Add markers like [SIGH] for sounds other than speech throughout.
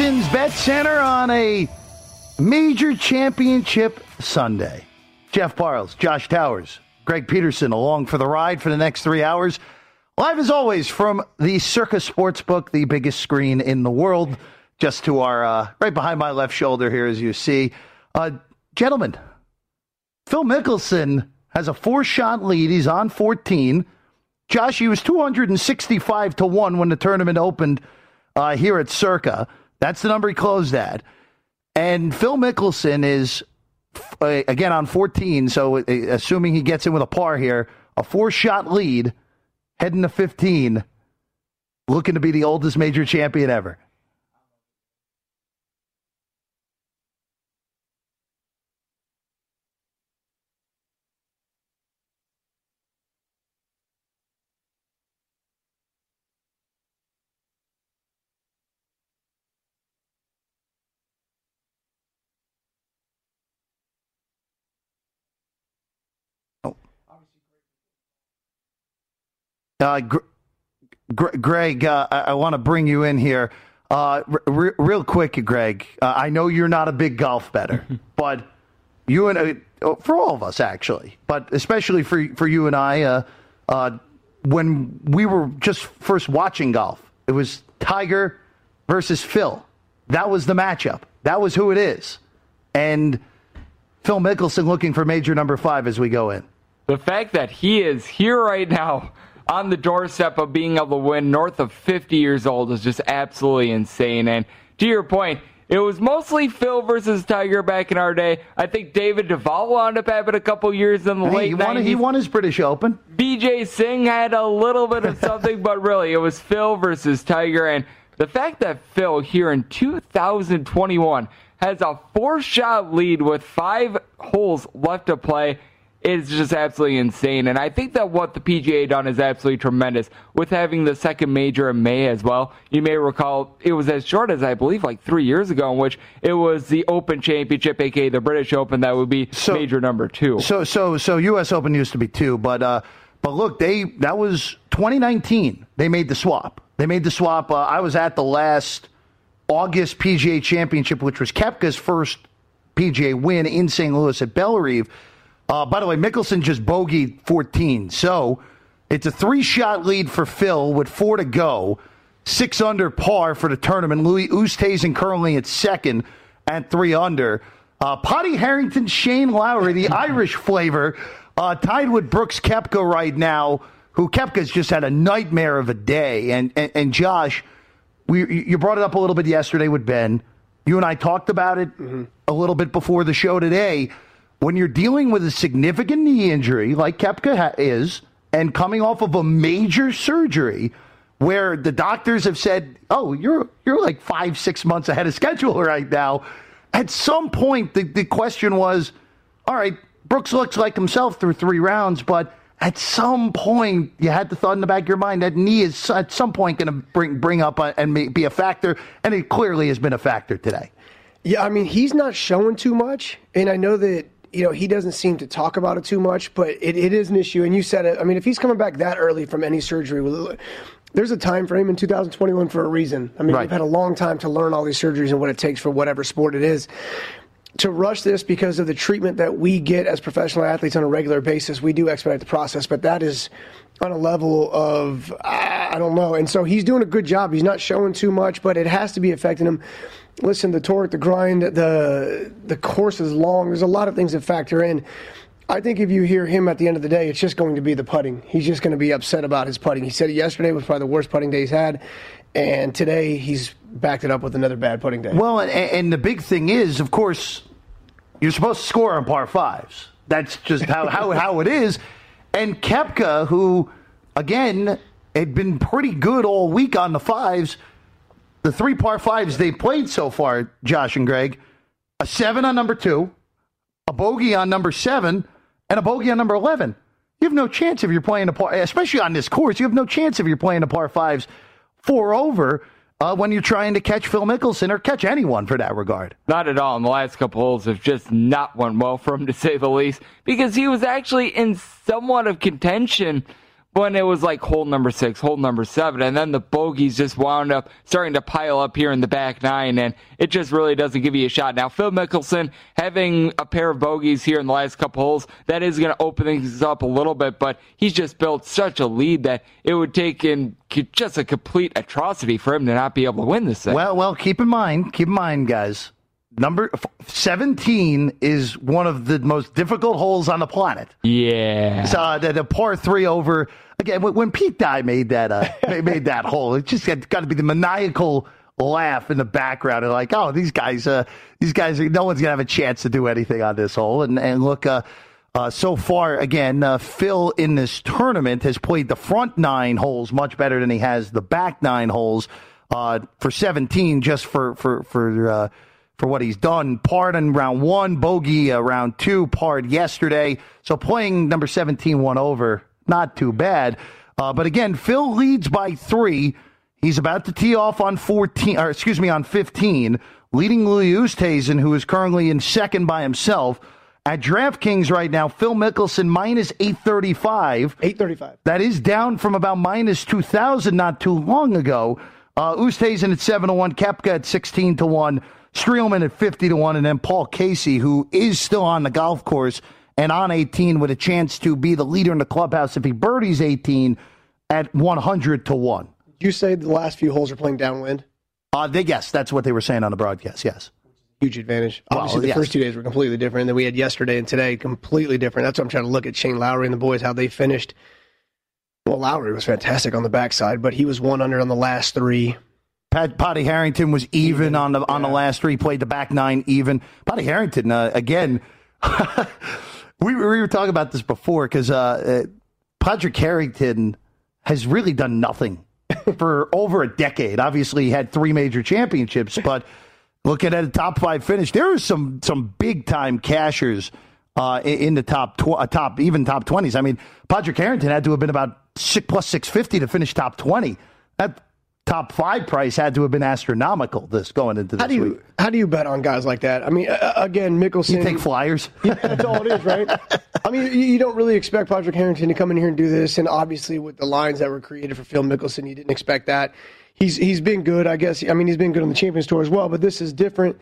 Is Bet Center on a major championship Sunday. Jeff Parles, Josh Towers, Greg Peterson along for the ride for the next three hours. Live as always from the Circa Sportsbook, the biggest screen in the world, just to our uh, right behind my left shoulder here, as you see. Uh, gentlemen, Phil Mickelson has a four shot lead. He's on 14. Josh, he was 265 to 1 when the tournament opened uh, here at Circa. That's the number he closed at. And Phil Mickelson is, uh, again, on 14. So, uh, assuming he gets in with a par here, a four shot lead, heading to 15, looking to be the oldest major champion ever. Uh, Gr- Gr- Greg, uh, I, I want to bring you in here. Uh, real quick, Greg. Uh, I know you're not a big golf better, [LAUGHS] but you and uh, for all of us actually, but especially for for you and I, uh, uh, when we were just first watching golf, it was Tiger versus Phil. That was the matchup. That was who it is, and Phil Mickelson looking for major number five as we go in. The fact that he is here right now on the doorstep of being able to win north of 50 years old is just absolutely insane. And to your point, it was mostly Phil versus Tiger back in our day. I think David Duval wound up having a couple years in the Hey, late he won, 90s. he won his British Open. Vijay Singh had a little bit of something, but really it was Phil versus Tiger. And the fact that Phil here in 2021 has a four shot lead with five holes left to play is just absolutely insane. And I think that what the PGA done is absolutely tremendous with having the second major in May as well. You may recall it was as short as I believe like three years ago, in which it was the Open Championship, aka the British Open, that would be major number two. So so so U.S. Open used to be two, but uh, but look, they that was 2019. They made the swap. They made the swap. Uh, I was at the last August PGA Championship, which was Koepka's first PGA win in St. Louis at Bellerive. Uh, by the way, Mickelson just bogeyed 14, so it's a three-shot lead for Phil with four to go. six under par for the tournament. Louis Oosthuizen currently at second at three under. Uh, Paddy Harrington, Shane Lowry, the [LAUGHS] Irish flavor, uh, tied with Brooks Koepka right now, who Koepka's just had a nightmare of a day. And, and, and Josh, we, you brought it up a little bit yesterday with Ben. You and I talked about it mm-hmm. a little bit before the show today. When you're dealing with a significant knee injury like Koepka ha- is, and coming off of a major surgery where the doctors have said, "Oh, you're you're like five six months ahead of schedule right now." At some point, the, the question was, "All right, Brooks looks like himself through three rounds, but." At some point, you had the thought in the back of your mind that knee is at some point going to bring bring up a, and be a factor, and it clearly has been a factor today. Yeah, I mean he's not showing too much, and I know that you know, he doesn't seem to talk about it too much, but it, it is an issue. And you said it. I mean, if he's coming back that early from any surgery, there's a time frame in 2021 for a reason. I mean, right. we've had a long time to learn all these surgeries and what it takes for whatever sport it is. To rush this because of the treatment that we get as professional athletes on a regular basis, we do expedite the process, but that is on a level of I don't know. And so he's doing a good job. He's not showing too much, but it has to be affecting him listen, the torque, the grind, the the course is long. There's a lot of things that factor in. I think if you hear him at the end of the day, it's just going to be the putting. He's just going to be upset about his putting. He said yesterday was probably the worst putting day he's had, and today he's backed it up with another bad putting day. Well, and, and the big thing is, of course, you're supposed to score on par fives. That's just how, how, [LAUGHS] how it is. And Koepka, who, again, had been pretty good all week on the fives – the three par fives they played so far, Josh and Greg, a seven on number two, a bogey on number seven, and a bogey on number 11. You have no chance if you're playing a par, especially on this course, you have no chance if you're playing a par fives four over uh, when you're trying to catch Phil Mickelson or catch anyone for that regard. Not at all. And the last couple holes have just not went well for him, to say the least, because he was actually in somewhat of contention when it was like hole number six, hole number seven, and then the bogeys just wound up starting to pile up here in the back nine, and it just really doesn't give you a shot. Now, Phil Mickelson having a pair of bogeys here in the last couple holes, that is going to open things up a little bit, but he's just built such a lead that it would take in just a complete atrocity for him to not be able to win this thing. Well, well, keep in mind, keep in mind, guys. Number 17 is one of the most difficult holes on the planet. Yeah. So the, the par three over again, when Pete Dye made that uh, [LAUGHS] made that hole, it just got to be the maniacal laugh in the background and like, oh, these guys, uh, these guys, no one's gonna have a chance to do anything on this hole. And and look, uh, uh, so far again, uh, Phil in this tournament has played the front nine holes much better than he has the back nine holes. Uh, for 17, just for for for uh, for what he's done. Part in round one, bogey uh, round two, part yesterday. So playing number 17 one over not too bad. Uh, but again, Phil leads by three. He's about to tee off on 14, or excuse me, on 15, leading Louis Oosthuizen, who is currently in second by himself. At DraftKings right now, Phil Mickelson minus 835. 835. That is down from about minus 2,000 not too long ago. Uh, Oosthuizen at 7 to 1, Koepka at 16 to 1, Streelman at 50 to 1, and then Paul Casey, who is still on the golf course and on 18 with a chance to be the leader in the clubhouse if he birdies 18 at 100 to 1. Did you say the last few holes are playing downwind? Uh, they, yes, that's what they were saying on the broadcast, yes. Huge advantage. Obviously, well, the yes. first two days were completely different than we had yesterday and today, completely different. That's what I'm trying to look at Shane Lowry and the boys, how they finished. Well, Lowry was fantastic on the backside, but he was one under on the last three. Pat Paddy Harrington was even, even on the on the last three. Played the back nine even. Paddy Harrington uh, again. [LAUGHS] we, we were talking about this before because uh, uh, Padraig Harrington has really done nothing [LAUGHS] for over a decade. Obviously, he had three major championships, but looking at a top five finish, there are some some big time cashers uh, in the top tw- uh, top even top twenties. I mean, Padraig Harrington had to have been about six plus six fifty to finish top twenty. That top five price had to have been astronomical. This going into this how do you week. how do you bet on guys like that? I mean, uh, again, Mickelson. You take flyers. [LAUGHS] yeah, that's all it is, right? I mean, you, you, don't really expect Padraig Harrington to come in here and do this, and obviously with the lines that were created for Phil Mickelson, you didn't expect that. He's he's been good, I guess. I mean, he's been good on the Champions Tour as well, but this is different.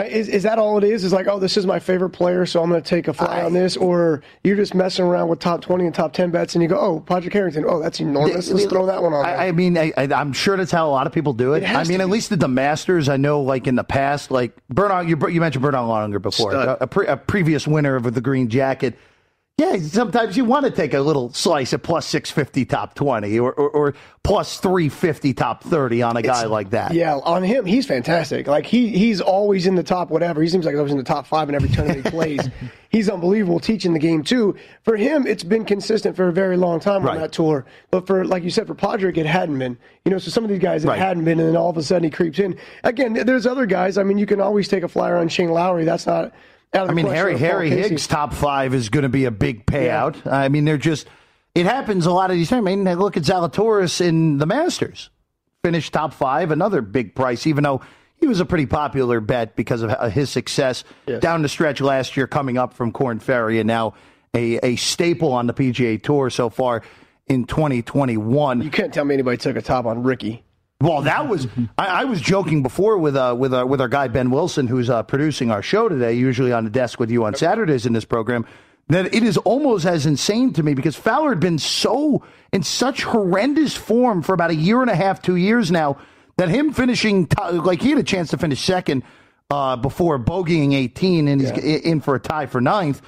Uh, is, is that all it is? Is like, oh, this is my favorite player, so I'm going to take a fly I, on this? Or you're just messing around with top 20 and top 10 bets and you go, oh, Padraig Harrington, oh, that's enormous. Let's throw that one on. I, I mean, I, am sure that's how a lot of people do it. it I mean, at least at the Masters, I know, like in the past, like Bernard, you, you mentioned Bernard Langer before, a, a, pre, a previous winner of the green jacket yeah, sometimes you want to take a little slice at plus 650 top 20 or, or, or plus 350 top 30 on a guy it's, like that. Yeah, on him, he's fantastic. Like, he he's always in the top whatever. He seems like he's was in the top five in every tournament he [LAUGHS] plays. he's unbelievable teaching the game, too. For him, it's been consistent for a very long time right. on that tour. But for, like you said, for Padraig, it hadn't been. You know, so some of these guys, it right. hadn't been, and then all of a sudden he creeps in. Again, there's other guys. I mean, you can always take a flyer on Shane Lowry. That's not I mean, Harry Harry Higgs top five is going to be a big payout. Yeah. I mean, they're just it happens a lot of these times. I mean, look at Zalatoris in the Masters, finished top five, another big price, even though he was a pretty popular bet because of his success yes. down the stretch last year, coming up from Korn Ferry, and now a, a staple on the PGA Tour so far in 2021. You can't tell me anybody took a top on Rickie. Well, that was I, I, was joking before with uh, with uh, with our guy Ben Wilson, who's uh, producing our show today, usually on the desk with you on Saturdays in this program. That it is almost as insane to me because Fowler had been so in such horrendous form for about a year and a half, two years now, that him finishing t- like he had a chance to finish second uh, before bogeying 18 and yeah. he's in for a tie for ninth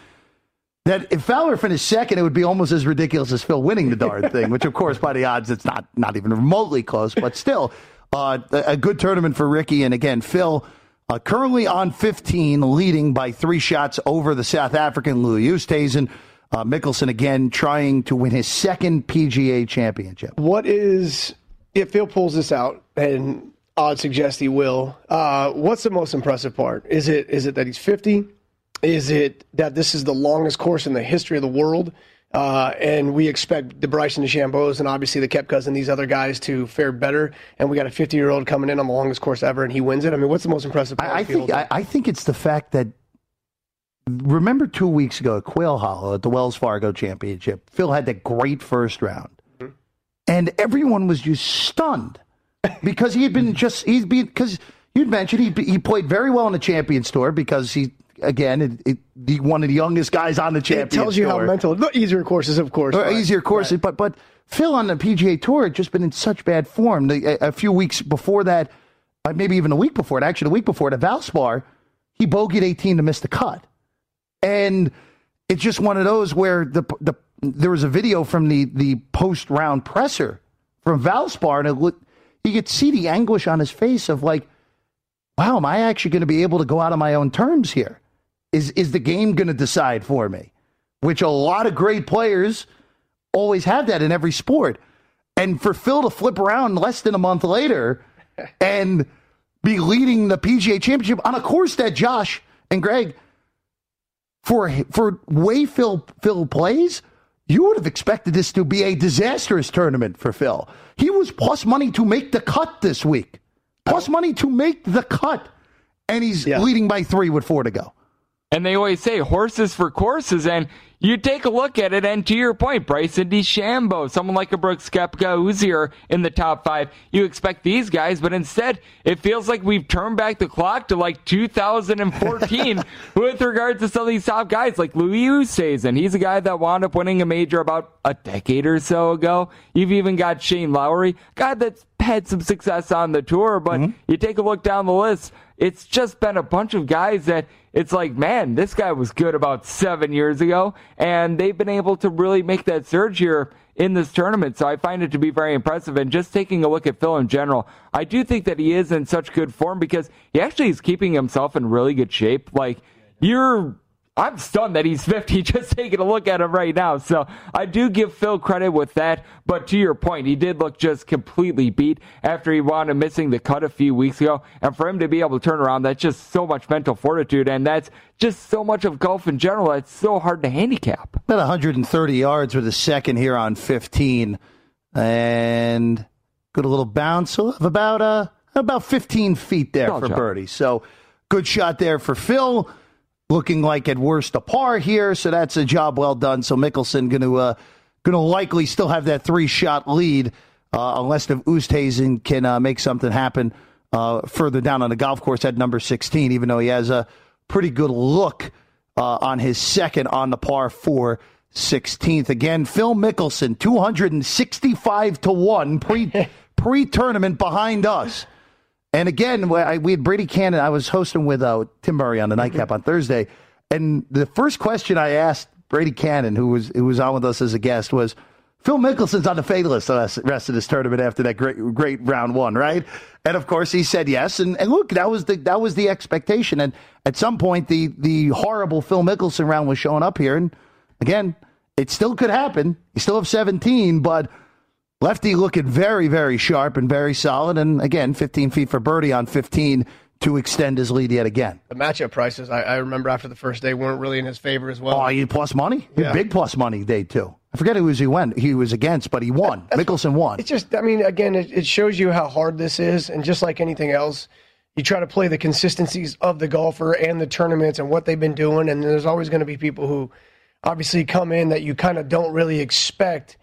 that if Fowler finished second, it would be almost as ridiculous as Phil winning the darn thing, which of course by the odds it's not not even remotely close, but still uh, a good tournament for Rickie. And again, Phil uh, currently on 15, leading by three shots over the South African Louis Oosthuizen. Uh, Mickelson again trying to win his second PGA championship. What is if Phil pulls this out and odds suggest he will? Uh, what's the most impressive part? Is it is it that he's 50? Is it that this is the longest course in the history of the world? Uh, and we expect the Bryson DeChambeaus and obviously the Koepkas and these other guys to fare better. And we got a 50 year old coming in on the longest course ever, and he wins it. I mean, what's the most impressive? I, I think I, I, think it's the fact that remember two weeks ago at Quail Hollow at the Wells Fargo Championship, Phil had that great first round, mm-hmm. and everyone was just stunned because he had been just he's been because you'd mentioned he he played very well in the Champions Tour because he again, it, it, the, one of the youngest guys on the champion. It tells you tour. how mental. The easier courses, of course. Right. Easier courses, right. but but Phil on the PGA Tour had just been in such bad form. The, a, a, few weeks before that, uh, maybe even a week before it, actually a week before it, at Valspar, he bogeyed 18 to miss the cut, and it's just one of those where the the there was a video from the the post round presser from Valspar, and it looked, you could see the anguish on his face of like, wow, am I actually going to be able to go out on my own terms here? Is is the game going to decide for me? Which a lot of great players always have that in every sport. And for Phil to flip around less than a month later [LAUGHS] and be leading the PGA Championship on a course that Josh and Greg for for way Phil Phil plays, you would have expected this to be a disastrous tournament for Phil. He was plus money to make the cut this week. Plus money to make the cut. And he's yeah. leading by three with four to go. And they always say horses for courses. And you take a look at it, and to your point, Bryson DeChambeau, someone like a Brooks Koepka, who's here in the top five, you expect these guys, but instead, it feels like we've turned back the clock to like 2014 [LAUGHS] with regards to some of these top guys, like Louis Oosthuizen. He's a guy that wound up winning a major about a decade or so ago. You've even got Shane Lowry, guy that's had some success on the tour, but mm-hmm. you take a look down the list, it's just been a bunch of guys that it's like, man, this guy was good about seven years ago, and they've been able to really make that surge here in this tournament. So I find it to be very impressive. And just taking a look at Phil in general, I do think that he is in such good form because he actually is keeping himself in really good shape. Like, you're I'm stunned that he's 50 [LAUGHS] just taking a look at him right now. So I do give Phil credit with that. But to your point, he did look just completely beat after he wound up missing the cut a few weeks ago. And for him to be able to turn around, that's just so much mental fortitude. And that's just so much of golf in general. It's so hard to handicap. About 130 yards with a second here on 15. And good a little bounce of about, uh, about 15 feet there for birdie. So good shot there for Phil looking like at worst a par here, so that's a job well done. So Mickelson going to uh, going to likely still have that three shot lead uh, unless the Oosthuizen can uh, make something happen uh, further down on the golf course at number 16, even though he has a pretty good look uh, on his second on the par four 16th. Again, Phil Mickelson, 265 to 1 pre [LAUGHS] pre tournament behind us. And again, we had Brady Kannon. I was hosting with uh, Tim Murray on the nightcap on Thursday. And the first question I asked Brady Kannon, who was who was on with us as a guest, was Phil Mickelson's on the fade list the rest of this tournament after that great great round one, right? And of course he said yes. And, and look, that was the that was the expectation. And at some point the the horrible Phil Mickelson round was showing up here. And again, it still could happen. You still have 17, but lefty looking very, very sharp and very solid. And again, 15 feet for birdie on 15 to extend his lead yet again. The matchup prices, I, I, remember after the first day, weren't really in his favor as well. Oh, he plus money? Yeah. Big plus money day two. I forget who was he went. He was against, but he won. That's, [LAUGHS] Mickelson won. It's just, I mean, again, it, it shows you how hard this is, and just like anything else, you try to play the consistencies of the golfer and the tournaments and what they've been doing, and there's always going to be people who obviously come in that you kind of don't really expect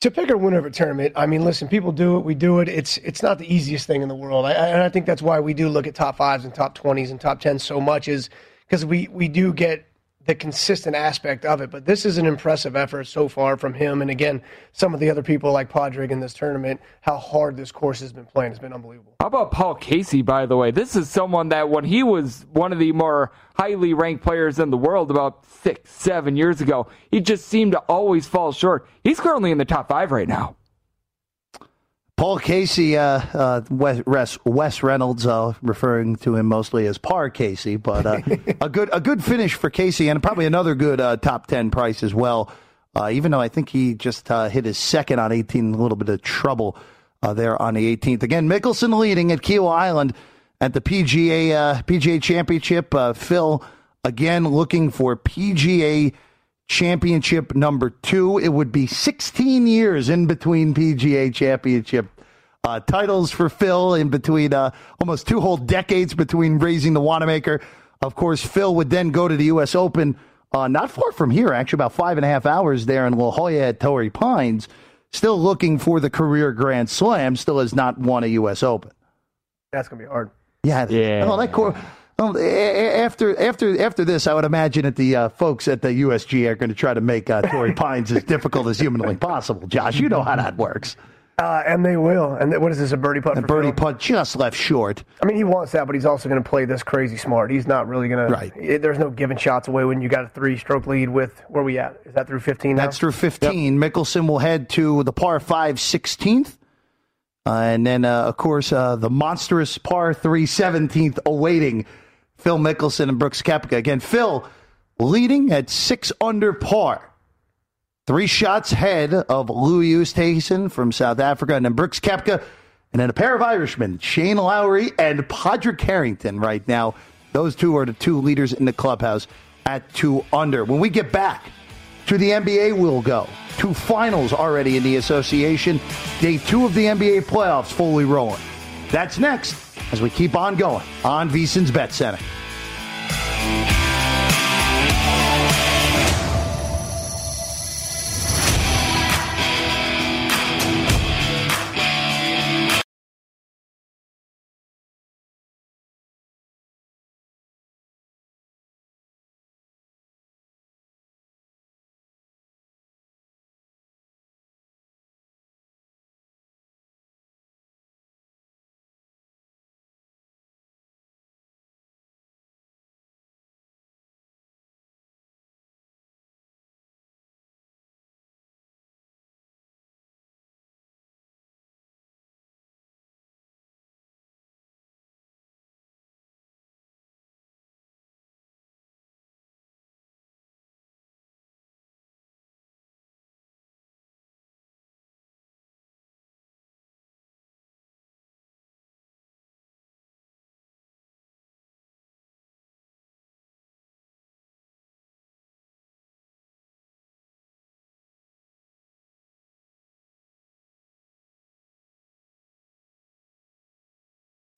to pick a winner of a tournament. I mean, listen, people do it. We do it. It's it's not the easiest thing in the world, I, and I think that's why we do look at top fives and top twenties and top tens so much, is because we we do get the consistent aspect of it. But this is an impressive effort so far from him. And again, some of the other people like Padraig in this tournament, how hard this course has been playing has been unbelievable. How about Paul Casey, by the way? This is someone that when he was one of the more highly ranked players in the world about six, seven years ago, he just seemed to always fall short. He's currently in the top five right now. Paul Casey, uh, uh, Wes, Wes Reynolds, uh, referring to him mostly as Par Casey, but uh, [LAUGHS] a good a good finish for Casey, and probably another good uh, top ten price as well. Uh, even though I think he just hit his second on 18, a little bit of trouble there on the 18th. Again, Mickelson leading at Kiawah Island at the PGA PGA Championship. Phil again looking for PGA championship number two. It would be 16 years in between PGA championship uh, titles for Phil, in between uh, almost two whole decades between raising the Wanamaker. Of course, Phil would then go to the U.S. Open, uh, not far from here, actually, about five and a half hours there in La Jolla at Torrey Pines. Still looking for the career Grand Slam, still has not won a U.S. Open. That's going to be hard. Yeah. Yeah. Oh, that core. Well, after after after this, I would imagine that the uh, folks at the USG are going to try to make uh, [LAUGHS] Pines as difficult as humanly possible. Josh, you know how that works. Uh, and they will. And what is this? A birdie putt? A birdie Phil? putt just left short. I mean, he wants that, but he's also going to play this crazy smart. He's not really going to. Right. There's no giving shots away when you got a three-stroke lead with where we at? Is that through 15? Now? That's through 15. Yep. Mickelson will head to the par five 16th. Uh, and then, uh, of course, uh, the monstrous par three 17th awaiting Phil Mickelson and Brooks Koepka. Again, Phil leading at six under par. Three shots ahead of Louis Oosthuizen from South Africa, and then Brooks Koepka, and then a pair of Irishmen, Shane Lowry and Padraig Harrington right now. Those two are the two leaders in the clubhouse at two under. When we get back to the NBA, we'll go. Two finals already in the association. Day two of the NBA playoffs fully rolling. That's next as we keep on going on VSIN's Bet Center.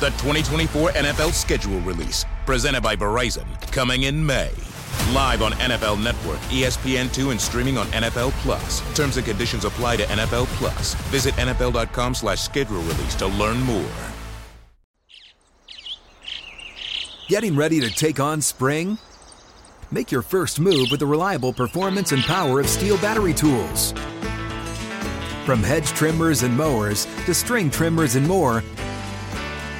The 2024 NFL schedule release, presented by Verizon, coming in May. Live on NFL Network, ESPN2, and streaming on NFL Plus. Terms and conditions apply to NFL Plus. Visit NFL.com slash schedule release to learn more. Getting ready to take on spring? Make your first move with the reliable performance and power of STIHL battery tools. From hedge trimmers and mowers to string trimmers and more,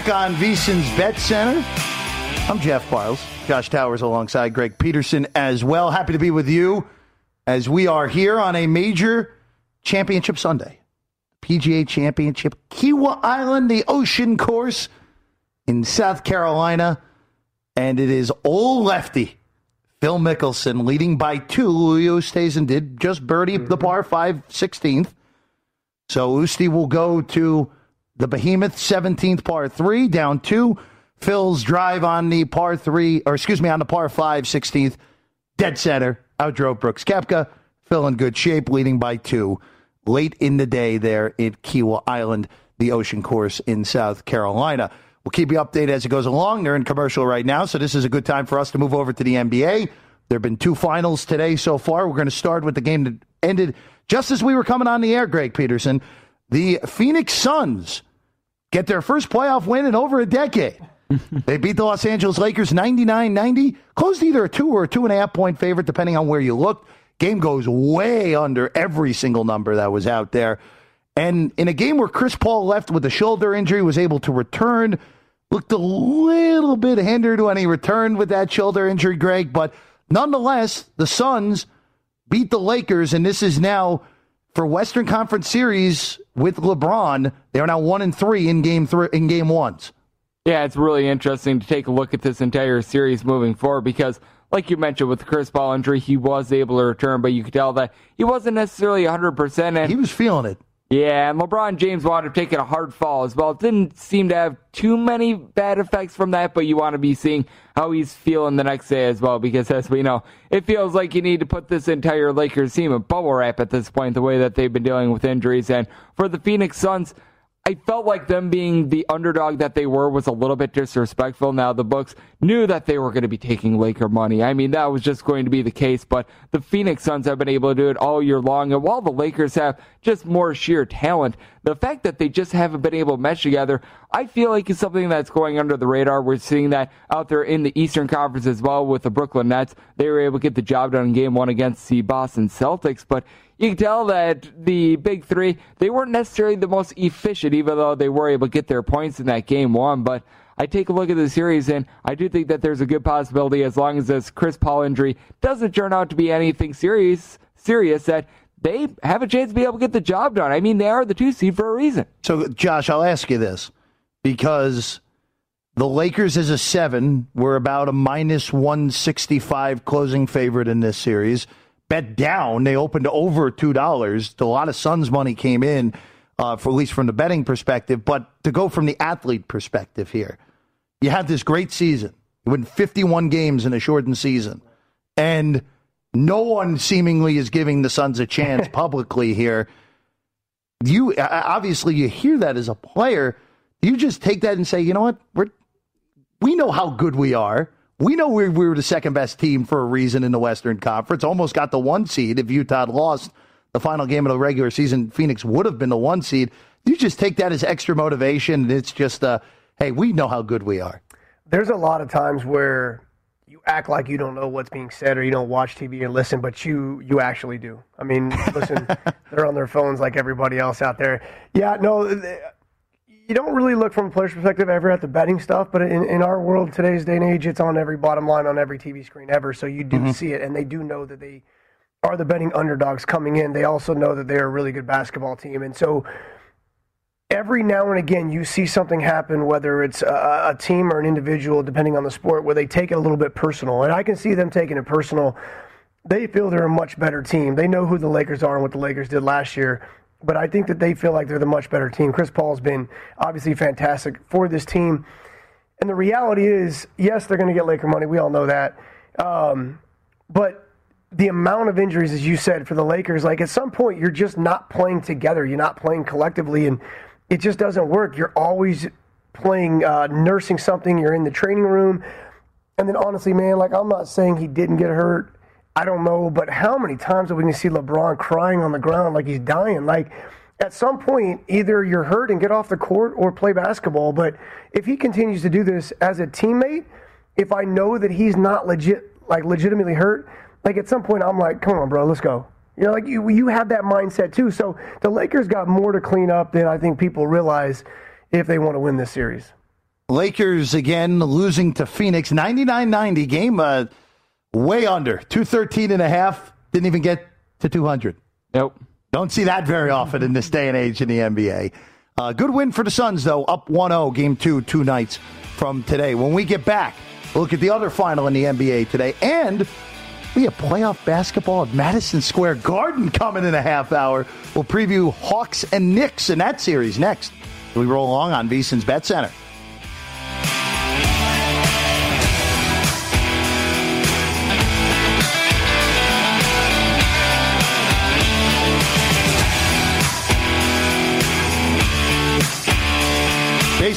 Back on VSIN's Bet Center. I'm Jeff Parles, Josh Towers alongside Greg Peterson as well. Happy to be with you as we are here on a major championship Sunday. PGA Championship, Kiawah Island, the ocean course in South Carolina. And it is old lefty Phil Mickelson leading by two. Louis Oosthuizen did just birdie the par 5 16th. So Usti will go to the Behemoth 17th par 3 down 2. Phil's drive on the par 3 or excuse me on the par 5 16th dead center outdrove Brooks Koepka. Phil in good shape leading by 2 late in the day there at Kiawah Island, the ocean course in South Carolina. We'll keep you updated as it goes along. They're in commercial right now, so this is a good time for us to move over to the NBA. There have been two finals today so far. We're going to start with the game that ended just as we were coming on the air, Greg Peterson. The Phoenix Suns get their first playoff win in over a decade. [LAUGHS] they beat the Los Angeles Lakers 99 90, closed either a two or a two and a half point favorite, depending on where you looked. Game goes way under every single number that was out there. And in a game where Chris Paul left with a shoulder injury, was able to return, looked a little bit hindered when he returned with that shoulder injury, Greg. But nonetheless, the Suns beat the Lakers, and this is now for Western Conference Series with LeBron. They are now one and three in game three in game ones. Yeah, it's really interesting to take a look at this entire series moving forward because like you mentioned with the Chris Paul injury, he was able to return, but you could tell that he wasn't necessarily 100%. And he was feeling it. Yeah, and LeBron James wound up taking a hard fall as well. It didn't seem to have too many bad effects from that, but you want to be seeing how he's feeling the next day as well, because as we know, it feels like you need to put this entire Lakers team in bubble wrap at this point, the way that they've been dealing with injuries. And for the Phoenix Suns, I felt like them being the underdog that they were was a little bit disrespectful. Now, the books knew that they were going to be taking Laker money. I mean, that was just going to be the case, but the Phoenix Suns have been able to do it all year long. And while the Lakers have just more sheer talent, the fact that they just haven't been able to mesh together, I feel like is something that's going under the radar. We're seeing that out there in the Eastern Conference as well with the Brooklyn Nets. They were able to get the job done in game one against the Boston Celtics, but you can tell that the big three, they weren't necessarily the most efficient, even though they were able to get their points in that game one. But I take a look at the series, and I do think that there's a good possibility, as long as this Chris Paul injury doesn't turn out to be anything serious, serious that they have a chance to be able to get the job done. I mean, they are the two seed for a reason. So, Josh, I'll ask you this because the Lakers as a seven were about a minus 165 closing favorite in this series bet down. They opened over two dollars. A lot of Suns money came in, uh, for at least from the betting perspective. But to go from the athlete perspective here, you had this great season. You win 51 games in a shortened season, and no one seemingly is giving the Suns a chance [LAUGHS] publicly here. You obviously you hear that as a player. You just take that and say, you know what, we're we know how good we are we know we, we were the second best team for a reason in the Western Conference. Almost got the one seed. If Utah had lost the final game of the regular season, Phoenix would have been the one seed. You just take that as extra motivation. And It's just, uh, hey, we know how good we are. There's a lot of times where you act like you don't know what's being said or you don't watch TV and listen, but you you actually do. I mean, listen, [LAUGHS] they're on their phones like everybody else out there. Yeah, no, you don't really look from a player's perspective ever at the betting stuff, but in, in our world today's day and age, it's on every bottom line on every TV screen ever. So you do mm-hmm. see it, and they do know that they are the betting underdogs coming in. They also know that they're a really good basketball team, and so every now and again you see something happen, whether it's a, a team or an individual, depending on the sport, where they take it a little bit personal, and I can see them taking it personal. They feel they're a much better team. They know who the Lakers are and what the Lakers did last year but I think that they feel like they're the much better team. Chris Paul's been obviously fantastic for this team. And the reality is, yes, they're going to get Laker money. We all know that. Um, but the amount of injuries, as you said, for the Lakers, like at some point, you're just not playing together. You're not playing collectively, and it just doesn't work. You're always playing, uh, nursing something. You're in the training room. And then, honestly, man, like I'm not saying he didn't get hurt. I don't know, but how many times are we going to see LeBron crying on the ground like he's dying? Like, at some point, either you're hurt and get off the court or play basketball. But if he continues to do this as a teammate, if I know that he's not legit, like legitimately hurt, like at some point I'm like, come on, bro, let's go. You know, like you, you have that mindset too. So the Lakers got more to clean up than I think people realize if they want to win this series. Lakers again losing to Phoenix 99-90 game uh, way under 213 and a half didn't even get to 200. Nope. Don't see that very often in this day and age in the NBA. Uh, good win for the Suns though, up 1-0 game 2 two nights from today. When we get back, we'll look at the other final in the NBA today and we have playoff basketball at Madison Square Garden coming in a half hour. We'll preview Hawks and Knicks in that series next. We roll along on VSiN's Bet Center.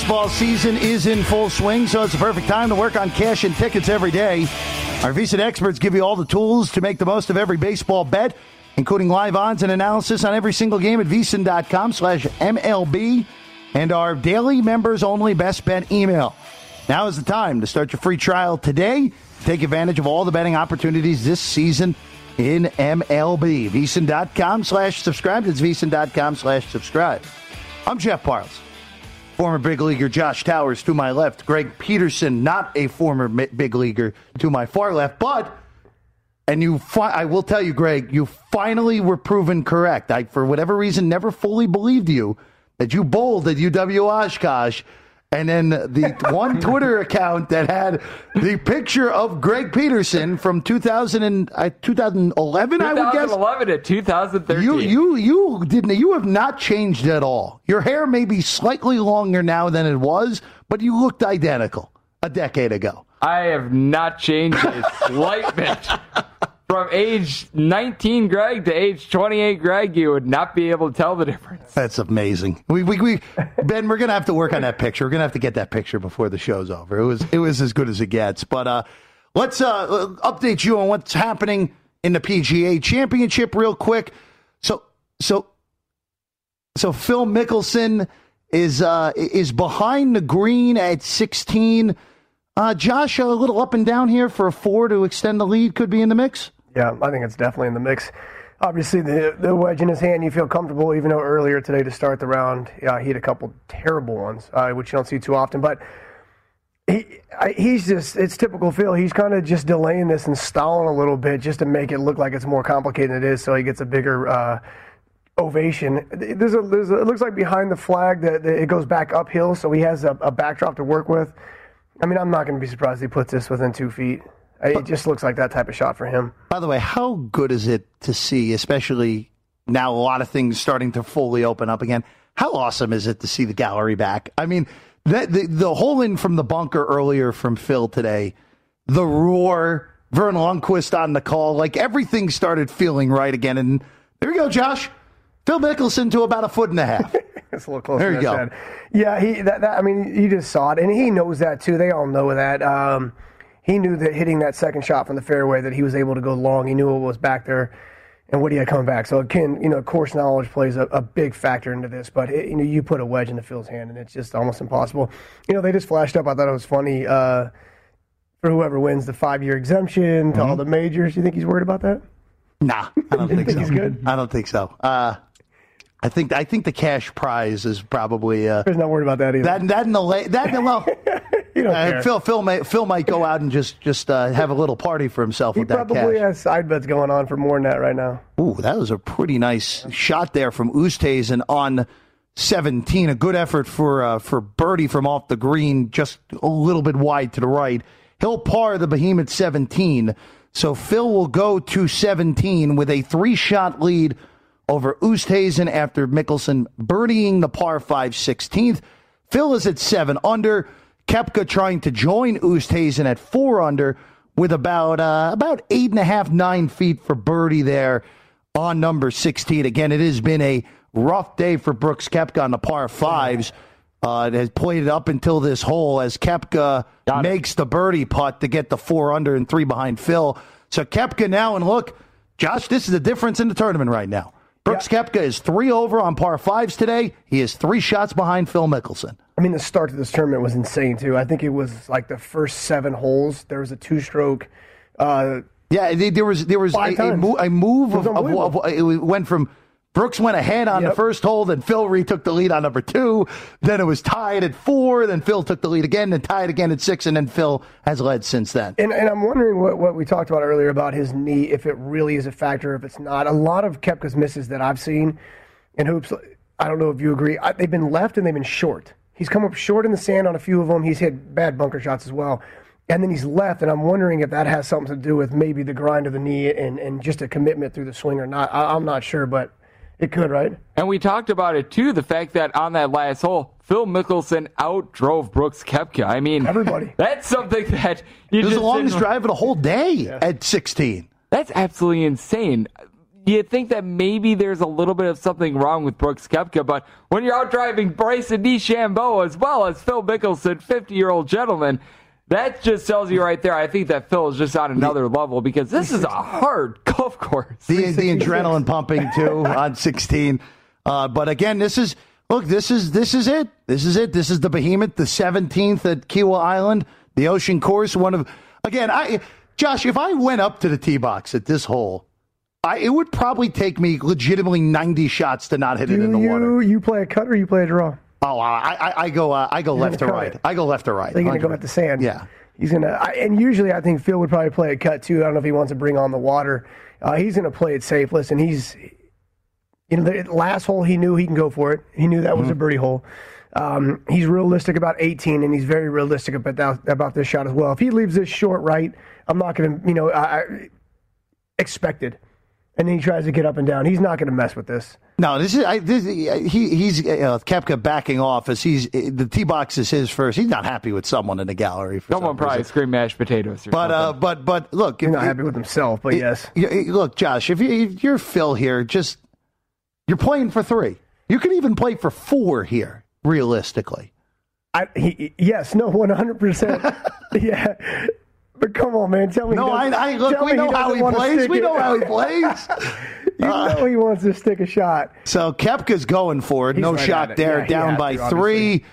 Baseball season is in full swing, so it's the perfect time to work on cash and tickets every day. Our VSiN experts give you all the tools to make the most of every baseball bet, including live odds and analysis on every single game at VSiN.com slash MLB and our daily members only best bet email. Now is the time to start your free trial today. Take advantage of all the betting opportunities this season in MLB. VSiN.com slash subscribe. It's VSiN.com slash subscribe. I'm Jeff Parles. Former big leaguer Josh Towers to my left. Greg Peterson, not a former big leaguer, to my far left. But, and you, fi- I will tell you, Greg, you finally were proven correct. I, for whatever reason, never fully believed you that you bowled at UW Oshkosh and then the one Twitter account that had the picture of Greg Peterson from 2000 and, uh, 2011, I would guess. 2011 to 2013. You you you didn't you have not changed at all. Your hair may be slightly longer now than it was, but you looked identical a decade ago. I have not changed a slight bit. [LAUGHS] From age 19, Greg, to age 28, Greg, you would not be able to tell the difference. That's amazing. We, we, we Ben, we're gonna have to work on that picture. We're gonna have to get that picture before the show's over. It was it was as good as it gets. But uh, let's uh, update you on what's happening in the PGA Championship real quick. So so so Phil Mickelson is uh, is behind the green at 16. Uh, Josh, a little up and down here for a four to extend the lead could be in the mix. Yeah, I think it's definitely in the mix. Obviously, the the wedge in his hand, you feel comfortable. Even though earlier today to start the round, yeah, he had a couple terrible ones, uh, which you don't see too often. But he I, he's just it's typical Phil. He's kind of just delaying this and stalling a little bit just to make it look like it's more complicated than it is, so he gets a bigger. Uh, ovation. There's a, there's a, it looks like behind the flag that, it goes back uphill, so he has a, a backdrop to work with. I mean, I'm not going to be surprised he puts this within two feet. It just looks like that type of shot for him. By the way, how good is it to see, especially now a lot of things starting to fully open up again? How awesome is it to see the gallery back? I mean, the, the, the hole in from the bunker earlier from Phil today, the roar, Verne Lundquist on the call, like everything started feeling right again. And there we go, Josh. Phil Mickelson to about a foot and a half. [LAUGHS] it's a little closer. There you go. Said. Yeah, he. That, that, I mean, he just saw it, and he knows that too. They all know that. Um, he knew that hitting that second shot from the fairway, that he was able to go long. He knew what was back there, and what he had coming back. So again, you know, course knowledge plays a, a big factor into this. But it, you know, you put a wedge into Phil's hand, and it's just almost impossible. You know, they just flashed up. I thought it was funny. Uh, for whoever wins the five-year exemption to Mm-hmm. all the majors, you think he's worried about that? Nah, I don't [LAUGHS] think, think so. he's good? I don't think so. Uh, I think I think the cash prize is probably uh, He's not worried about that either. that that in the la- that well. [LAUGHS] you don't Uh, care. Phil Phil might Phil might go out and just just uh, have a little party for himself he with that cash. probably has side bets going on for more than that right now. Ooh, that was a pretty nice shot there from Oosthuizen on 17. A good effort for uh, for Birdie from off the green, just a little bit wide to the right. He'll par the Behemoth 17. So Phil will go to 17 with a three shot lead over Oosthuizen after Mickelson birdieing the par 5 16th. Phil is at 7 under. Koepka trying to join Oosthuizen at 4 under with about uh, about eight and a half, nine feet for birdie there on number 16. Again, it has been a rough day for Brooks Koepka on the par fives. Uh, it has played it up until this hole as Koepka makes the birdie putt to get the four under and three behind Phil. So Koepka now, and look, Josh, this is the difference in the tournament right now. Brooks Koepka is three over on par fives today. He is three shots behind Phil Mickelson. I mean, the start to this tournament was insane too. I think it was like the first seven holes. There was a two-stroke. Uh, Yeah, there was there was a, a, times. mo- a move of, of, of it went from Brooks went ahead on Yep. the first hole, then Phil retook the lead on number two. Then it was tied at four. Then Phil took the lead again, then tied again at six, and then Phil has led since then. And, and I'm wondering what, what we talked about earlier about his knee, if it really is a factor, if it's not. A lot of Koepka's misses that I've seen in hoops, I don't know if you agree, I, they've been left and they've been short. He's come up short in the sand on a few of them. He's hit bad bunker shots as well. And then he's left, and I'm wondering if that has something to do with maybe the grind of the knee and, and just a commitment through the swing or not. I, I'm not sure, but it could, right? And we talked about it too, the fact that on that last hole, Phil Mickelson outdrove Brooks Koepka. I mean, everybody. [LAUGHS] That's something that you It was just the longest didn't- drive of the whole day at 16. That's absolutely insane. You think that maybe there's a little bit of something wrong with Brooks Koepka, but when you're out driving Bryson DeChambeau as well as Phil Mickelson, 50 year old gentleman, that just tells you right there. I think that Phil is just on another level because this is a hard golf course. The, the [LAUGHS] adrenaline pumping too on 16. Uh, but again, this is look. This is this is it. This is it. This is the behemoth, the 17th at Kiawah Island, the Ocean Course. One of again, I Josh, if I went up to the tee box at this hole, I, it would probably take me legitimately 90 shots to not hit it in the you, water. you play a cut or you play a draw? Oh, I, I, I go uh, I go left to right. it. I go left to right. They're going to go at the sand. Yeah. He's going to, and usually I think Phil would probably play a cut too. I don't know if he wants to bring on the water. Uh, he's going to play it safe. Listen, he's, you know, the last hole he knew he can go for it. He knew that was Mm-hmm. a birdie hole. Um, he's realistic about 18, and he's very realistic about that, about this shot as well. If he leaves this short right, I'm not going to, you know, I, I expected. And then he tries to get up and down. He's not going to mess with this. No, this is I, this, he. He's uh, Koepka backing off as he's the tee box is his first. He's not happy with someone in the gallery. For Someone some probably reason. screamed mashed potatoes. Or But uh, something. but but look, He's if- not happy with himself, but yes. y- y- look, Josh, if, you, if you're Phil here, just you're playing for three. You can even play for four here, realistically. I, he, yes, no, one hundred percent. [LAUGHS] Yeah, but come on, man, tell me. No, I, I look. We know how he plays. [LAUGHS] We know how he plays. you know he wants to stick a shot. So Koepka's going for it. He's no right shot there. Yeah, down by to, three.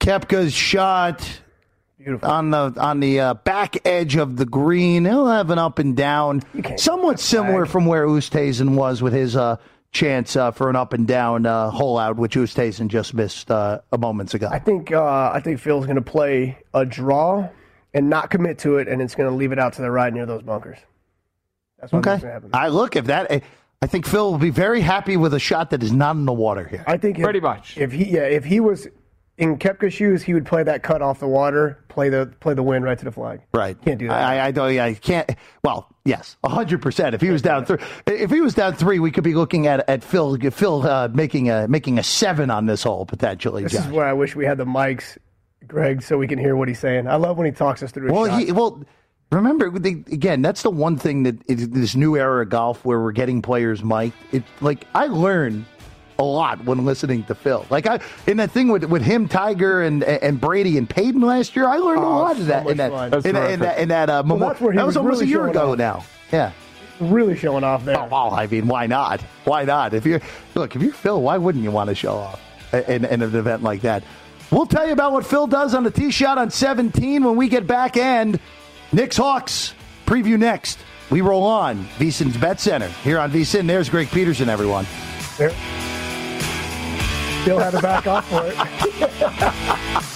Koepka's shot Beautiful. on the on the uh, back edge of the green. He'll have an up and down, somewhat similar from where Oosthuizen was with his uh, chance uh, for an up and down uh, hole out, which Oosthuizen just missed uh, a moments ago. I think uh, I think Phil's going to play a draw and not commit to it, and it's going to leave it out to the right near those bunkers. That's what okay, going to happen. I look if that. I think Phil will be very happy with a shot that is not in the water here. I think if, Pretty much. If he yeah, if he was in Koepka's shoes, he would play that cut off the water, play the play the wind right to the flag. Right. Can't do that. I, I don't. I can't. Well, yes, hundred percent. If he was down three, if he was down three, we could be looking at at Phil Phil uh, making a making a seven on this hole potentially. This Josh. is where I wish we had the mics, Greg, so we can hear what he's saying. I love when he talks us through. His well, shot. he, well. Remember, the, again, that's the one thing that is this new era of golf where we're getting players mic'd. It like I learn a lot when listening to Phil. Like I in that thing with with him, Tiger, and and Brady and Payton last year, I learned a Oh, lot so of that much in that fun. in, that- in that in that uh, memorial. that's where he that was was almost really a year ago off. now. Yeah. really showing off there. Oh, well, I mean, why not? Why not? If you're look, if you're Phil, why wouldn't you want to show off in, in an event like that? We'll tell you about what Phil does on the tee shot on 17 when we get back. And Knicks Hawks preview next. We roll on VSIN's Bet Center here on VSIN. There's Greg Peterson, everyone. There. Still had to back off for it. [LAUGHS]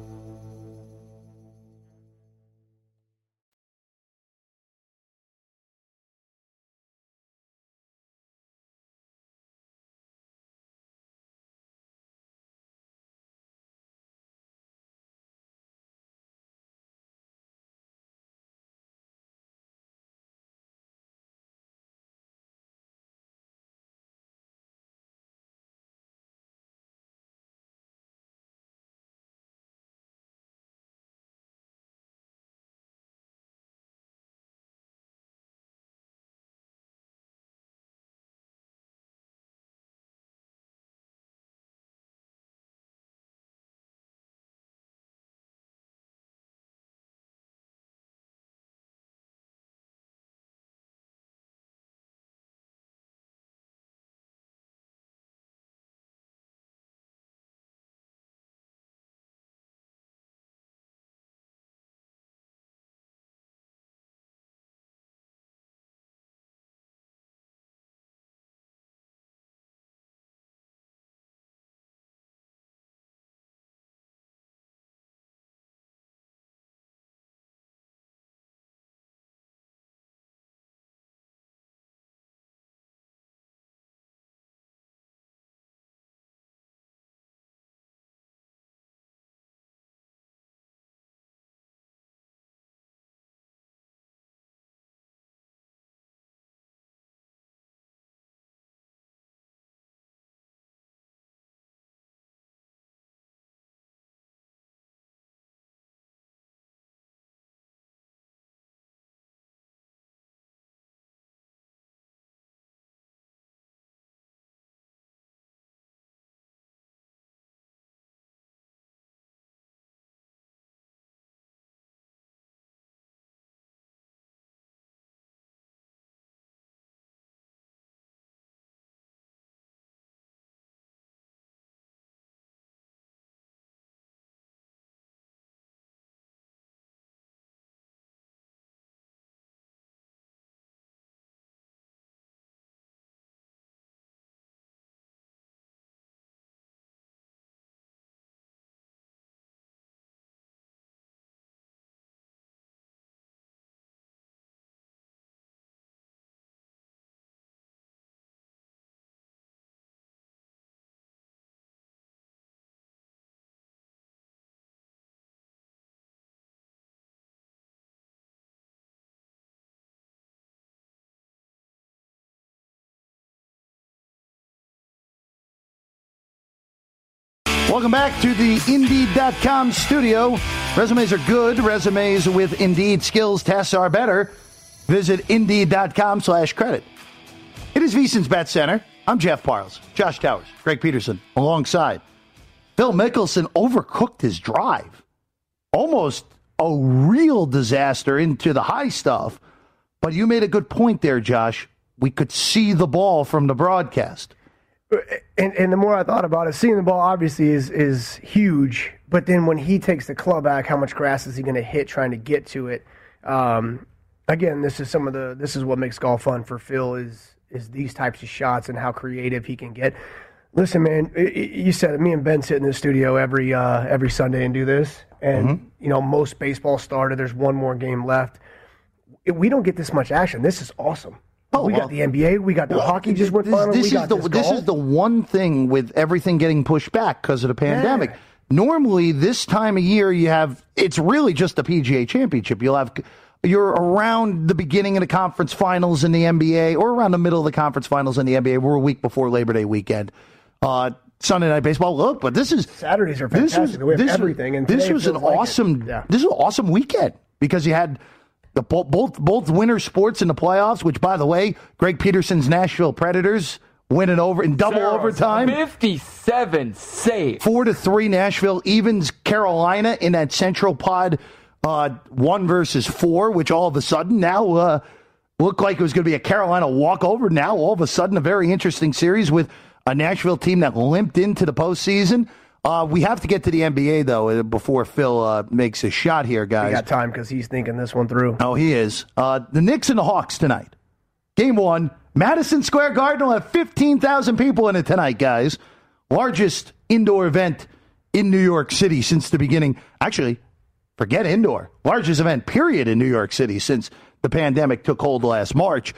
Welcome back to the Indeed.com studio. Resumes are good. Resumes with Indeed skills tests are better. Visit Indeed.com slash credit. It is VSiN's Bet Center. I'm Jeff Parles, Josh Towers, Greg Peterson, alongside. Phil Mickelson overcooked his drive. Almost a real disaster into the high stuff. But you made a good point there, Josh. We could see the ball from the broadcast. And, and the more I thought about it, seeing the ball obviously is is huge. But then when he takes the club back, how much grass is he going to hit trying to get to it? Um, again, this is some of the this is what makes golf fun for Phil is is these types of shots and how creative he can get. Listen, man, you said it. Me and Ben sit in the studio every uh, every Sunday and do this, and mm-hmm. you know most baseball started. There's one more game left. We don't get this much action. This is awesome. Oh, we got the NBA. We got the well, hockey just went this, final. This, is the, this, this is the one thing with everything getting pushed back because of the pandemic. Yeah. Normally, this time of year, you have it's really just the PGA Championship. You'll have you're around the beginning of the conference finals in the NBA, or around the middle of the conference finals in the NBA. We're a week before Labor Day weekend. Uh, Sunday night baseball. Look, but this is Saturdays are fantastic. This was, we have this, everything, and this was an like awesome. Yeah. This was an awesome weekend because you had the both both winter sports in the playoffs. Which, by the way, Greg Peterson's Nashville Predators winning over in double Saros, overtime. Fifty-seven save. Four to three. Nashville evens Carolina in that Central Pod uh, one versus four. Which all of a sudden now uh, looked like it was going to be a Carolina walkover. Now all of a sudden a very interesting series with a Nashville team that limped into the postseason. Uh, we have to get to the NBA though uh, before Phil uh, makes his shot here, guys. We got time because he's thinking this one through. Oh, he is. Uh, the Knicks and the Hawks tonight. Game one, Madison Square Garden will have fifteen thousand people in it tonight, guys. Largest indoor event in New York City since the beginning. Actually, forget indoor. Largest event, period, in New York City since the pandemic took hold last March.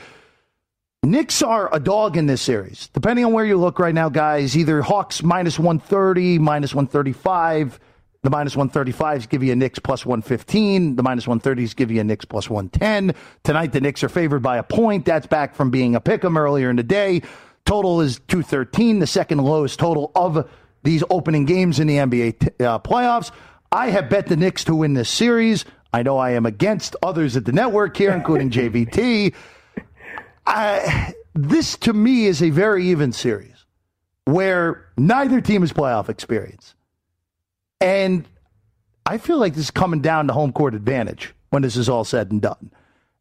Knicks are a dog in this series. Depending on where you look right now, guys, either Hawks minus 130, minus 135. The minus 135s give you a Knicks plus 115. The minus 130s give you a Knicks plus 110. Tonight, the Knicks are favored by a point. That's back from being a pick 'em earlier in the day. Total is 213, the second lowest total of these opening games in the NBA t- uh, playoffs. I have bet the Knicks to win this series. I know I am against others at the network here, including JVT. [LAUGHS] I, this to me is a very even series where neither team has playoff experience. And I feel like this is coming down to home court advantage when this is all said and done.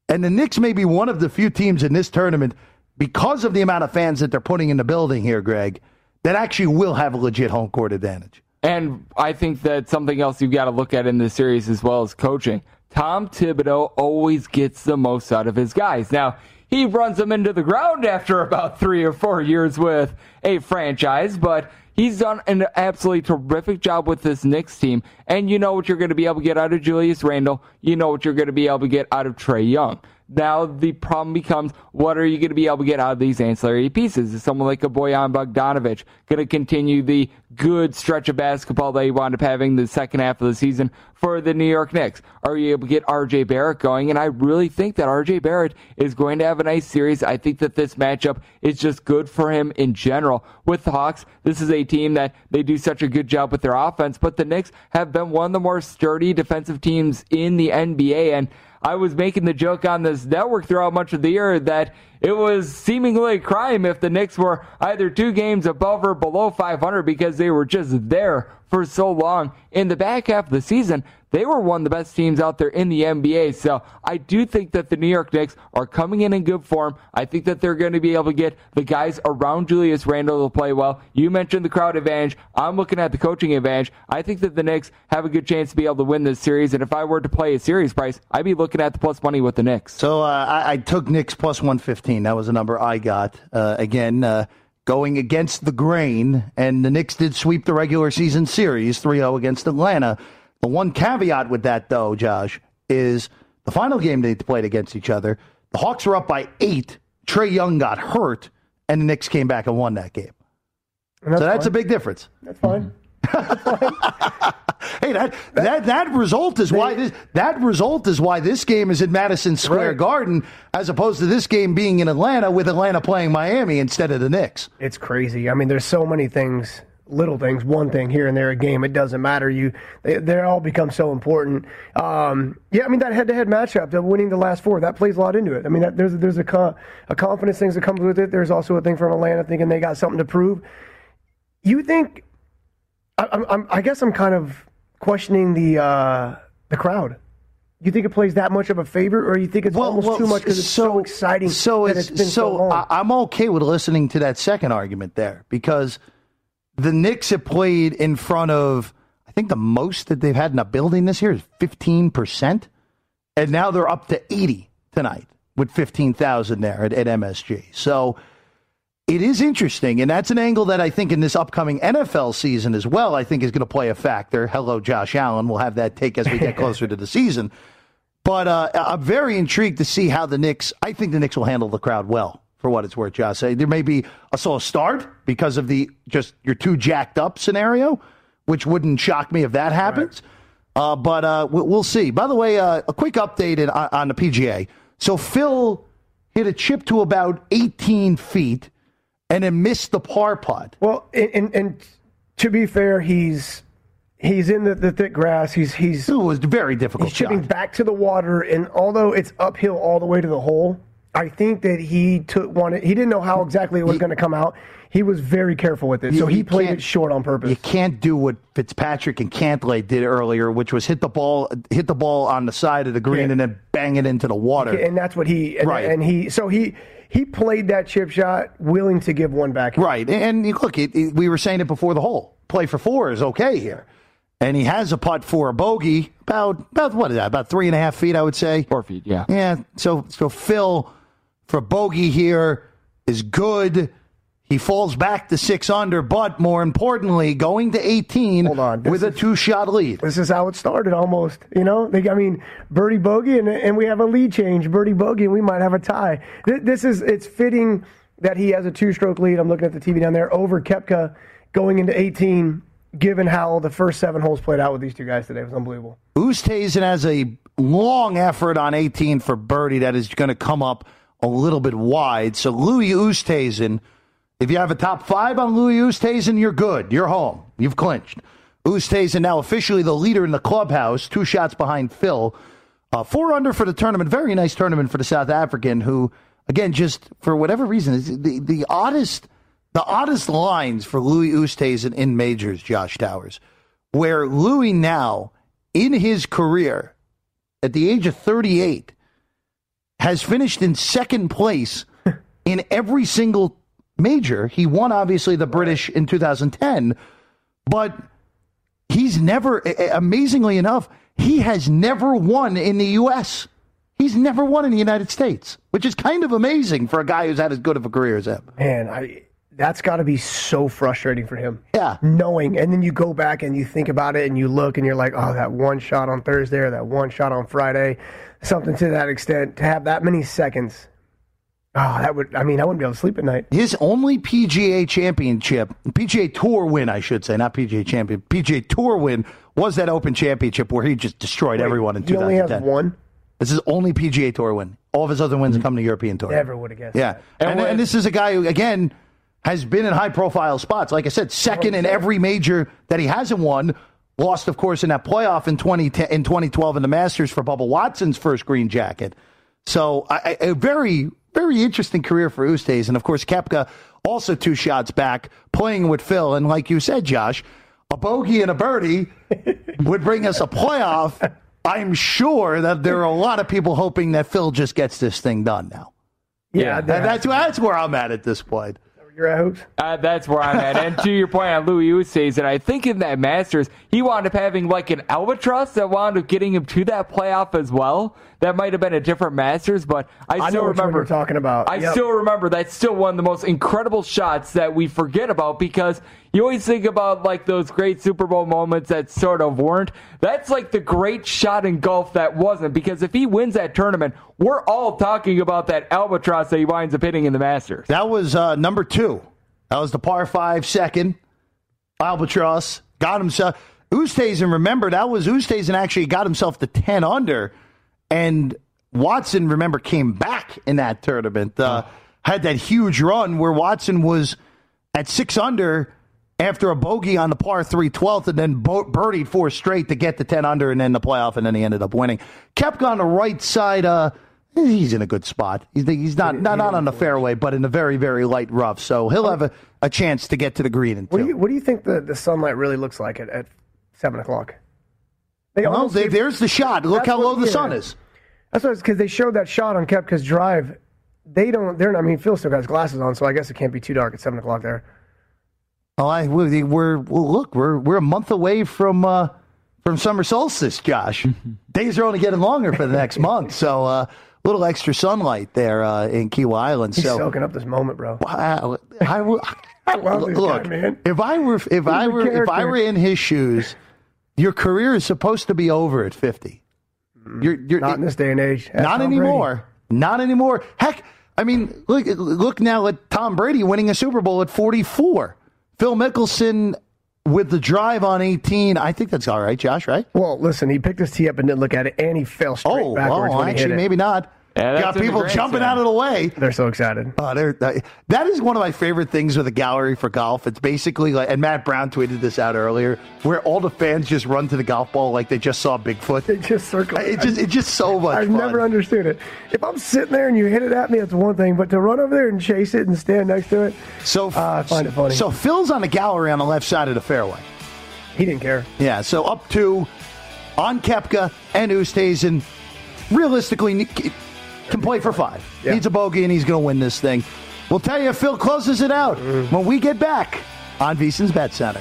And the Knicks may be one of the few teams in this tournament, because of the amount of fans that they're putting in the building here, Greg, that actually will have a legit home court advantage. And I think that something else you've got to look at in this series as well as coaching. Tom Thibodeau always gets the most out of his guys. Now, he runs them into the ground after about three or four years with a franchise, but he's done an absolutely terrific job with this Knicks team. And you know what you're going to be able to get out of Julius Randle. You know what you're going to be able to get out of Trae Young. Now the problem becomes, what are you going to be able to get out of these ancillary pieces? Is someone like a Bojan Bogdanovic going to continue the good stretch of basketball that he wound up having the second half of the season for the New York Knicks? Are you able to get RJ Barrett going? And I really think that RJ Barrett is going to have a nice series. I think that this matchup is just good for him in general. With the Hawks, this is a team that they do such a good job with their offense, but the Knicks have been one of the more sturdy defensive teams in the NBA. And I was making the joke on this network throughout much of the year that it was seemingly a crime if the Knicks were either two games above or below 500 because they were just there for so long. In the back half of the season, they were one of the best teams out there in the NBA. So I do think that the New York Knicks are coming in in good form. I think that they're going to be able to get the guys around Julius Randle to play well. You mentioned the crowd advantage. I'm looking at the coaching advantage. I think that the Knicks have a good chance to be able to win this series. And if I were to play a series price, I'd be looking at the plus money with the Knicks. So uh, I, I, took Knicks plus 115. That was the number I got. Uh, again, uh, going against the grain, and the Knicks did sweep the regular season series 3 0 against Atlanta. The one caveat with that, though, Josh, is the final game they played against each other. The Hawks were up by eight. Trae Young got hurt, and the Knicks came back and won that game. That's so that's fine. a big difference. That's fine. [LAUGHS] hey, that, that that result is why this that result is why this game is in Madison Square right. Garden as opposed to this game being in Atlanta with Atlanta playing Miami instead of the Knicks. It's crazy. I mean, there's so many things little things, one thing here and there a game. It doesn't matter. You they, they all become so important. Um, yeah, I mean that head-to-head matchup, the winning the last four, that plays a lot into it. I mean that, there's there's a a confidence thing that comes with it. There's also a thing from Atlanta thinking they got something to prove. You think? I, I'm, I guess I'm kind of questioning the uh, the crowd. You think it plays that much of a favor, or you think it's almost too much because it's so, exciting? So it's, it's been so, long? I, I'm okay with listening to that second argument there because the Knicks have played in front of I think the most that they've had in a building this year is 15 percent, and now they're up to 80 tonight with 15,000 there at, at MSG. So it is interesting, and that's an angle that I think in this upcoming NFL season as well, I think is going to play a factor. Hello, Josh Allen. We'll have that take as we get [LAUGHS] closer to the season. But uh, I'm very intrigued to see how the Knicks. I think the Knicks will handle the crowd well, for what it's worth. Josh, there may be a slow start because of the just you're too jacked up scenario, which wouldn't shock me if that happens. Uh, but uh, we'll see. By the way, uh, a quick update in, on the PGA. So Phil hit a chip to about 18 feet and then missed the par putt. Well, and, and, to be fair, he's he's in the, the thick grass. He's he's it was very difficult. He's chipping back to the water, and although it's uphill all the way to the hole, I think that he took one. He didn't know how exactly it was going to come out. He was very careful with it, so he played it short on purpose. You can't do what Fitzpatrick and Cantlay did earlier, which was hit the ball, hit the ball on the side of the green, Yeah. and then bang it into the water. and that's what he and, Right. and he so he he played that chip shot willing to give one back. Right. And and look, it, it- we were saying it before the hole. Play for four is okay here. And he has a putt for a bogey about about what is that? About three and a half feet, I would say. Four feet, yeah. Yeah. So so Phil for bogey here is good. He falls back to six under, but more importantly, going to eighteen with a two shot lead. This is how it started almost. You know, they, I mean, birdie bogey, and, and we have a lead change. Birdie bogey, and we might have a tie. Th- This is it's fitting that he has a two stroke lead. I'm looking at the TV down there over Koepka going into 18. Given how the first seven holes played out with these two guys today, it was unbelievable. Oosthuizen has a long effort on 18 for birdie that is going to come up a little bit wide. So Louis Oosthuizen, if you have a top five on Louis Oosthuizen, you're good. You're home. You've clinched. Oosthuizen now officially the leader in the clubhouse, two shots behind Phil. Uh, four under for the tournament. Very nice tournament for the South African, who, again, just for whatever reason, is the, the oddest the oddest lines for Louis Oosthuizen in majors, Josh Towers, where Louis now, in his career, at the age of 38, has finished in second place [LAUGHS] in every single major. He won, obviously, the British in 2010, but he's never, amazingly enough, he has never won in the U.S. He's never won in the United States, which is kind of amazing for a guy who's had as good of a career as him. Man, I that's got to be so frustrating for him. Yeah. Knowing, and then you go back and you think about it and you look and you're like, oh, that one shot on Thursday or that one shot on Friday, something to that extent, to have that many seconds. Oh, that would, I mean, I wouldn't be able to sleep at night. His only PGA championship, PGA Tour win, I should say, not PGA champion, PGA Tour win was that Open Championship where he just destroyed everyone in He only has one. This is only PGA Tour win. All of his other wins hmm. come to European Tour. Never would have guessed. Yeah, and, and this is a guy who again has been in high profile spots. Like I said, second in every major that he hasn't won. Lost, of course, in that playoff in 2010, in 2012 in the Masters for Bubba Watson's first green jacket. So I, I- a very, very interesting career for Ustays. And of course, Koepka also two shots back playing with Phil. And like you said, Josh, a bogey and a birdie [LAUGHS] would bring us a playoff. I'm sure that there are a lot of people hoping that Phil just gets this thing done now. Yeah, And that's, that's where I'm at at this point. Your hopes? Uh, that's where I'm at. And to your point on Louis Oosthuizen, I think in that Masters, he wound up having like an albatross that wound up getting him to that playoff as well. That might have been a different Masters, but I, I still know which one remember you're talking about. I Yep. still remember that's still one of the most incredible shots that we forget about because you always think about like those great Super Bowl moments that sort of weren't. That's like the great shot in golf that wasn't because if he wins that tournament, we're all talking about that albatross that he winds up hitting in the Masters. That was uh, number two. That was the par five second. Albatross got himself. Oosthuizen, remember, that was Oosthuizen actually got himself to 10 under. And Watson, remember, came back in that tournament. Uh, Had that huge run where Watson was at six under after a bogey on the par 3 12th and then bo- birdied four straight to get to 10 under and then the playoff, and then he ended up winning. Kept on the right side. Uh, he's in a good spot. He's, he's not, not, not on the fairway, but in a very, very light rough. So he'll have a, a chance to get to the green in What do you What do you think the, the sunlight really looks like at, at seven o'clock? They well, they, give- there's the shot. Look That's how what- low the yeah. sun is. That's what because they showed that shot on Koepka's drive. They don't. They're. not- I mean, Phil still got his glasses on, so I guess it can't be too dark at seven o'clock there. Oh, I, we're, we're well, look, we're we're a month away from uh, from summer solstice, Josh. [LAUGHS] Days are only getting longer for the next month, so uh, a little extra sunlight there uh, in Kiawah Island. He's so soaking up this moment, bro. Wow, I, w- I [LAUGHS] love this look, guy, man. if I were if I were if I were in his shoes, your career is supposed to be over at fifty. Mm, you're, you're Not in this day and age. Not Tom Brady. anymore. Not anymore. Heck, I mean, look look now at Tom Brady winning a Super Bowl at 44. Phil Mickelson with the drive on 18. I think that's all right, Josh, right? Well, listen, he picked his tee up and didn't look at it, and he fell straight Oh, backwards well, when oh, he hit actually, it. maybe not. Yeah, Got people jumping Slam. out of the way. They're so excited. Oh, they're, that that is one of my favorite things with a gallery for golf. It's basically like, and Matt Brown tweeted this out earlier, where all the fans just run to the golf ball like they just saw Bigfoot. They just circle. It just, it's just so much I've fun. never understood it. If I'm sitting there and you hit it at me, that's one thing. But to run over there and chase it and stand next to it, so, uh, I find it funny. so Phil's on the gallery on the left side of the fairway. he didn't care. Yeah, so up two on Koepka and Oosthuizen. Realistically, ne- can play for five. Yeah. Needs a bogey, and he's going to win this thing. We'll tell you if Phil closes it out Mm-hmm. when we get back on VSiN's Bet Center.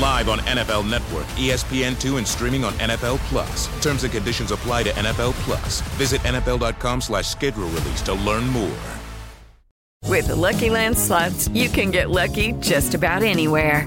Live on NFL Network, E ESPN2, and streaming on NFL Plus. Terms and conditions apply to NFL Plus. Visit NFL.com slash schedule release to learn more. With the Lucky Land slots, you can get lucky just about anywhere.